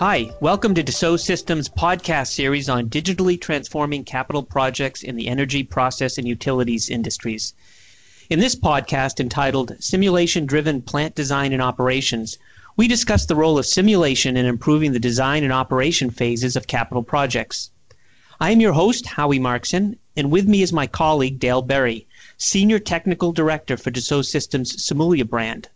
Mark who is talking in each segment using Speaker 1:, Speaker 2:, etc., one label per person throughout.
Speaker 1: Hi, welcome to Dassault Systems podcast series on digitally transforming capital projects in the energy, process, and utilities industries. In this podcast entitled Simulation Driven Plant Design and Operations, we discuss the role of simulation in improving the design and operation phases of capital projects. I am your host, Howie Markson, and with me is my colleague, Dale Berry, Senior Technical Director for Dassault Systems' Simulia brand.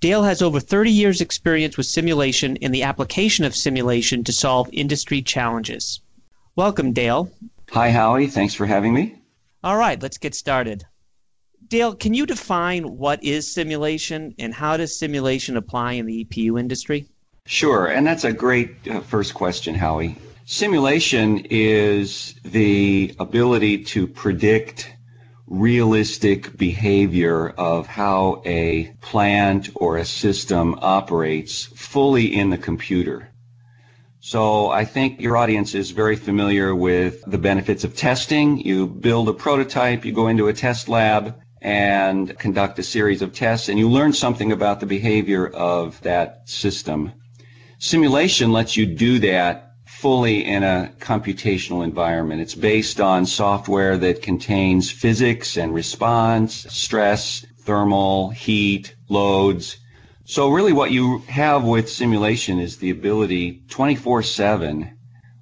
Speaker 1: Dale has over 30 years' experience with simulation and the application of simulation to solve industry challenges. Welcome, Dale.
Speaker 2: Hi, Howie. Thanks for having me.
Speaker 1: All right, let's get started. Dale, can you define what is simulation and how does simulation apply in the EPU industry?
Speaker 2: Sure, and that's a great uh, first question, Howie. Simulation is the ability to predict realistic behavior of how a plant or a system operates fully in the computer. So I think your audience is very familiar with the benefits of testing. You build a prototype, you go into a test lab and conduct a series of tests and you learn something about the behavior of that system. Simulation lets you do that fully in a computational environment. It's based on software that contains physics and response, stress, thermal, heat, loads. So really what you have with simulation is the ability 24-7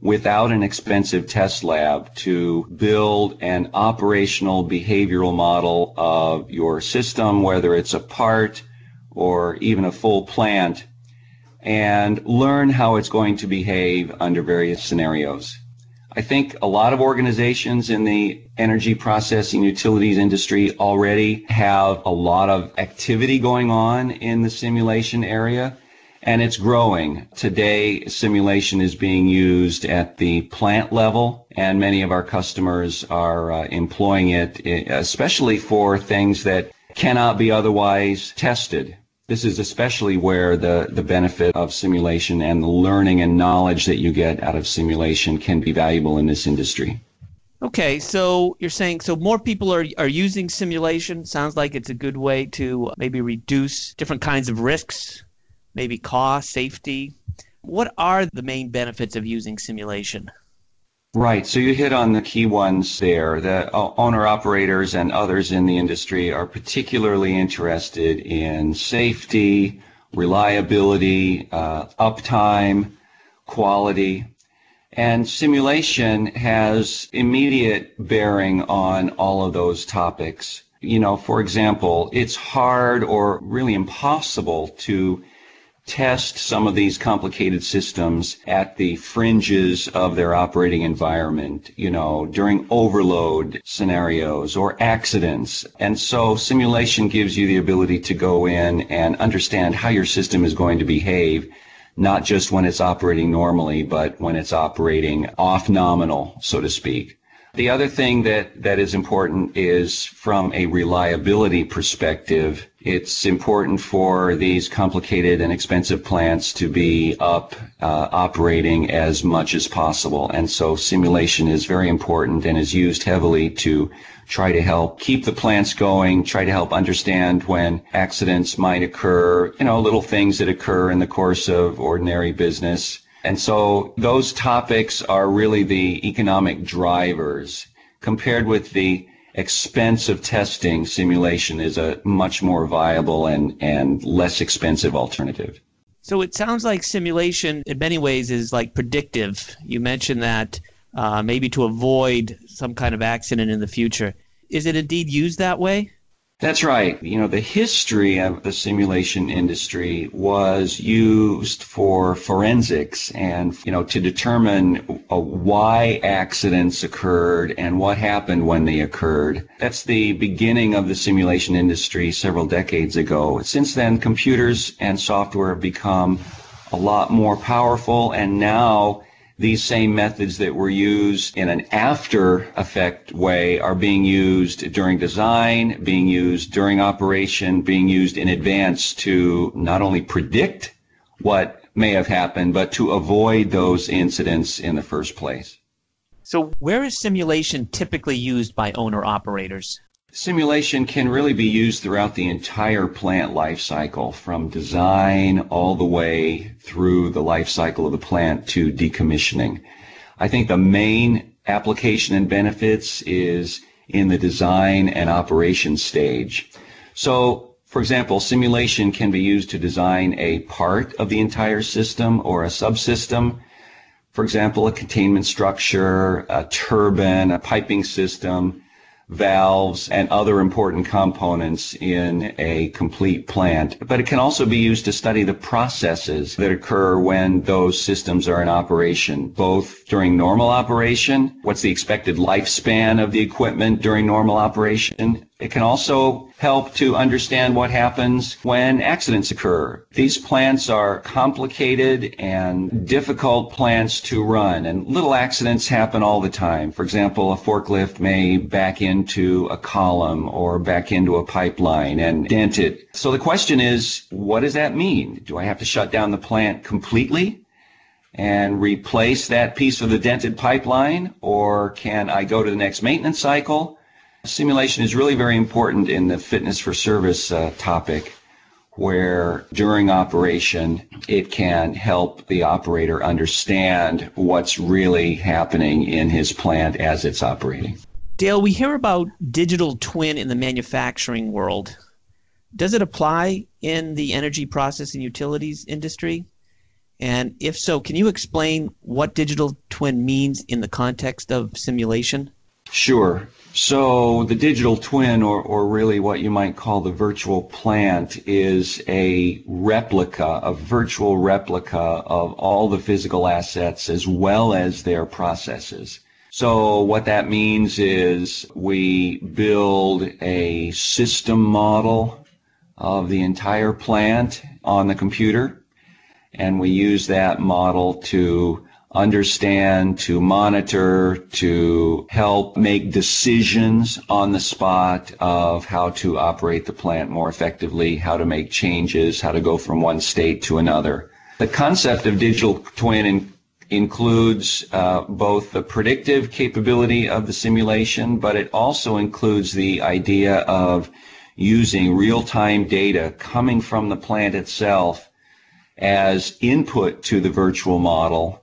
Speaker 2: without an expensive test lab to build an operational behavioral model of your system, whether it's a part or even a full plant and learn how it's going to behave under various scenarios. I think a lot of organizations in the energy processing utilities industry already have a lot of activity going on in the simulation area and it's growing. Today, simulation is being used at the plant level, and many of our customers are uh, employing it, especially for things that cannot be otherwise tested. This is especially where the, the benefit of simulation and the learning and knowledge that you get out of simulation can be valuable in this industry.
Speaker 1: Okay, so you're saying so more people are, are using simulation. Sounds like it's a good way to maybe reduce different kinds of risks, maybe cost, safety. What are the main benefits of using simulation?
Speaker 2: Right. So you hit on the key ones there. The owner operators and others in the industry are particularly interested in safety, reliability, uh, uptime, quality. And simulation has immediate bearing on all of those topics. You know, for example, it's hard or really impossible to test some of these complicated systems at the fringes of their operating environment, you know, during overload scenarios or accidents. And so simulation gives you the ability to go in and understand how your system is going to behave not just when it's operating normally, but when it's operating off nominal, so to speak. The other thing that, that is important is from a reliability perspective, it's important for these complicated and expensive plants to be up, uh, operating as much as possible. And so simulation is very important and is used heavily to try to help keep the plants going, try to help understand when accidents might occur, you know, little things that occur in the course of ordinary business and so those topics are really the economic drivers compared with the expense of testing simulation is a much more viable and, and less expensive alternative.
Speaker 1: So it sounds like simulation in many ways is like predictive. You mentioned that uh, maybe to avoid some kind of accident in the future. Is it indeed used that way?
Speaker 2: That's right. You know, the history of the simulation industry was used for forensics and, you know, to determine uh, why accidents occurred and what happened when they occurred. That's the beginning of the simulation industry several decades ago. Since then, computers and software have become a lot more powerful and now these same methods that were used in an after effect way are being used during design, being used during operation, being used in advance to not only predict what may have happened, but to avoid those incidents in the first place.
Speaker 1: So, where is simulation typically used by owner operators?
Speaker 2: Simulation can really be used throughout the entire plant life cycle, from design all the way through the life cycle of the plant to decommissioning. I think the main application and benefits is in the design and operation stage. So, for example, simulation can be used to design a part of the entire system or a subsystem. For example, a containment structure, a turbine, a piping system, valves, and other important components in a complete plant. But it can also be used to study the processes that occur when those systems are in operation, both during normal operation, what's the expected lifespan of the equipment during normal operation, it can also help to understand what happens when accidents occur. These plants are complicated and difficult plants to run, and little accidents happen all the time. For example, a forklift may back into a column or back into a pipeline and dent it. So the question is, what does that mean? Do I have to shut down the plant completely? and replace that piece of the dented pipeline, or can I go to the next maintenance cycle? Simulation is really very important in the fitness for service uh, topic where during operation it can help the operator understand what's really happening in his plant as it's operating.
Speaker 1: Dale, we hear about digital twin in the manufacturing world. Does it apply in the energy process and utilities industry? And if so, can you explain what digital twin means in the context of simulation?
Speaker 2: Sure. So the digital twin, or, or really what you might call the virtual plant, is a replica, a virtual replica of all the physical assets as well as their processes. So what that means is we build a system model of the entire plant on the computer, and we use that model to understand, to monitor, to help make decisions on the spot of how to operate the plant more effectively, how to make changes, how to go from one state to another. The concept of digital twin in, includes uh, both the predictive capability of the simulation, but it also includes the idea of using real-time data coming from the plant itself as input to the virtual model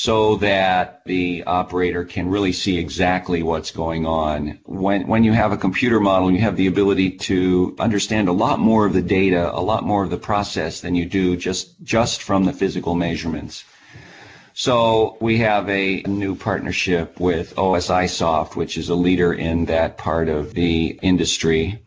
Speaker 2: so that the operator can really see exactly what's going on. When, when you have a computer model, you have the ability to understand a lot more of the data, a lot more of the process than you do just, just from the physical measurements. So we have a new partnership with OSIsoft, which is a leader in that part of the industry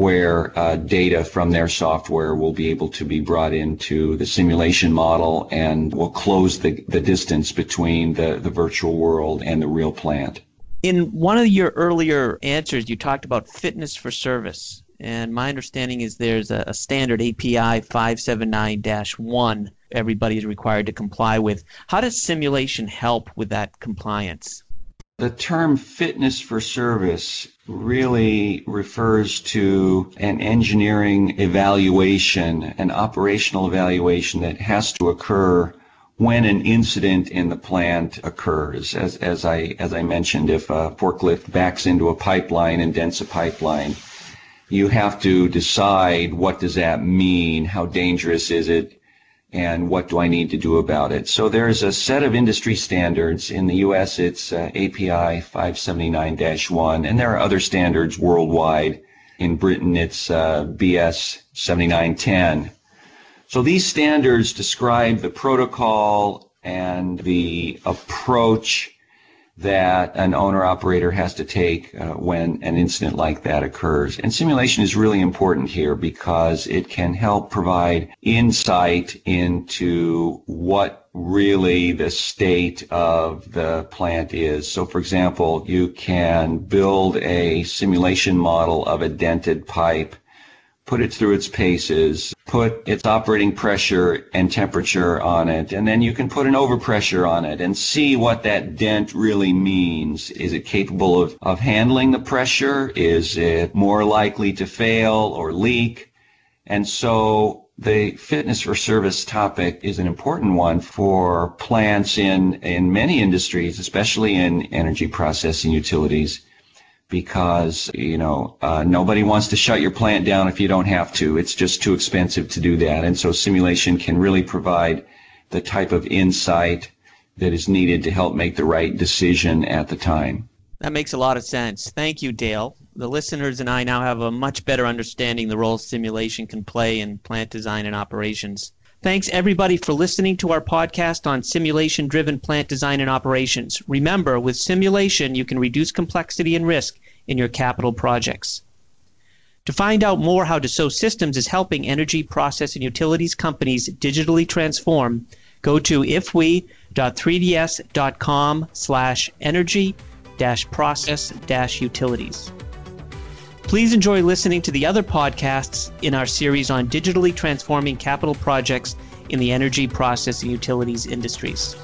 Speaker 2: where uh, data from their software will be able to be brought into the simulation model and will close the, the distance between the, the virtual world and the real plant.
Speaker 1: In one of your earlier answers, you talked about fitness for service. And my understanding is there's a, a standard API 579 1 everybody is required to comply with. How does simulation help with that compliance?
Speaker 2: The term fitness for service really refers to an engineering evaluation, an operational evaluation that has to occur when an incident in the plant occurs. As, as, I, as I mentioned, if a forklift backs into a pipeline and dents a pipeline, you have to decide what does that mean? How dangerous is it? And what do I need to do about it? So there's a set of industry standards. In the U.S., it's uh, API 579-1, and there are other standards worldwide. In Britain, it's uh, BS 7910. So these standards describe the protocol and the approach that an owner operator has to take uh, when an incident like that occurs. And simulation is really important here because it can help provide insight into what really the state of the plant is. So for example, you can build a simulation model of a dented pipe put it through its paces, put its operating pressure and temperature on it, and then you can put an overpressure on it and see what that dent really means. Is it capable of, of handling the pressure? Is it more likely to fail or leak? And so the fitness for service topic is an important one for plants in, in many industries, especially in energy processing utilities because you know uh, nobody wants to shut your plant down if you don't have to. It's just too expensive to do that, and so simulation can really provide the type of insight that is needed to help make the right decision at the time.
Speaker 1: That makes a lot of sense. Thank you, Dale. The listeners and I now have a much better understanding the role simulation can play in plant design and operations. Thanks everybody for listening to our podcast on simulation driven plant design and operations. Remember, with simulation, you can reduce complexity and risk in your capital projects. To find out more how Dassault Systems is helping energy, process, and utilities companies digitally transform, go to ifwe.3ds.com slash energy dash process dash utilities. Please enjoy listening to the other podcasts in our series on digitally transforming capital projects in the energy, process, and utilities industries.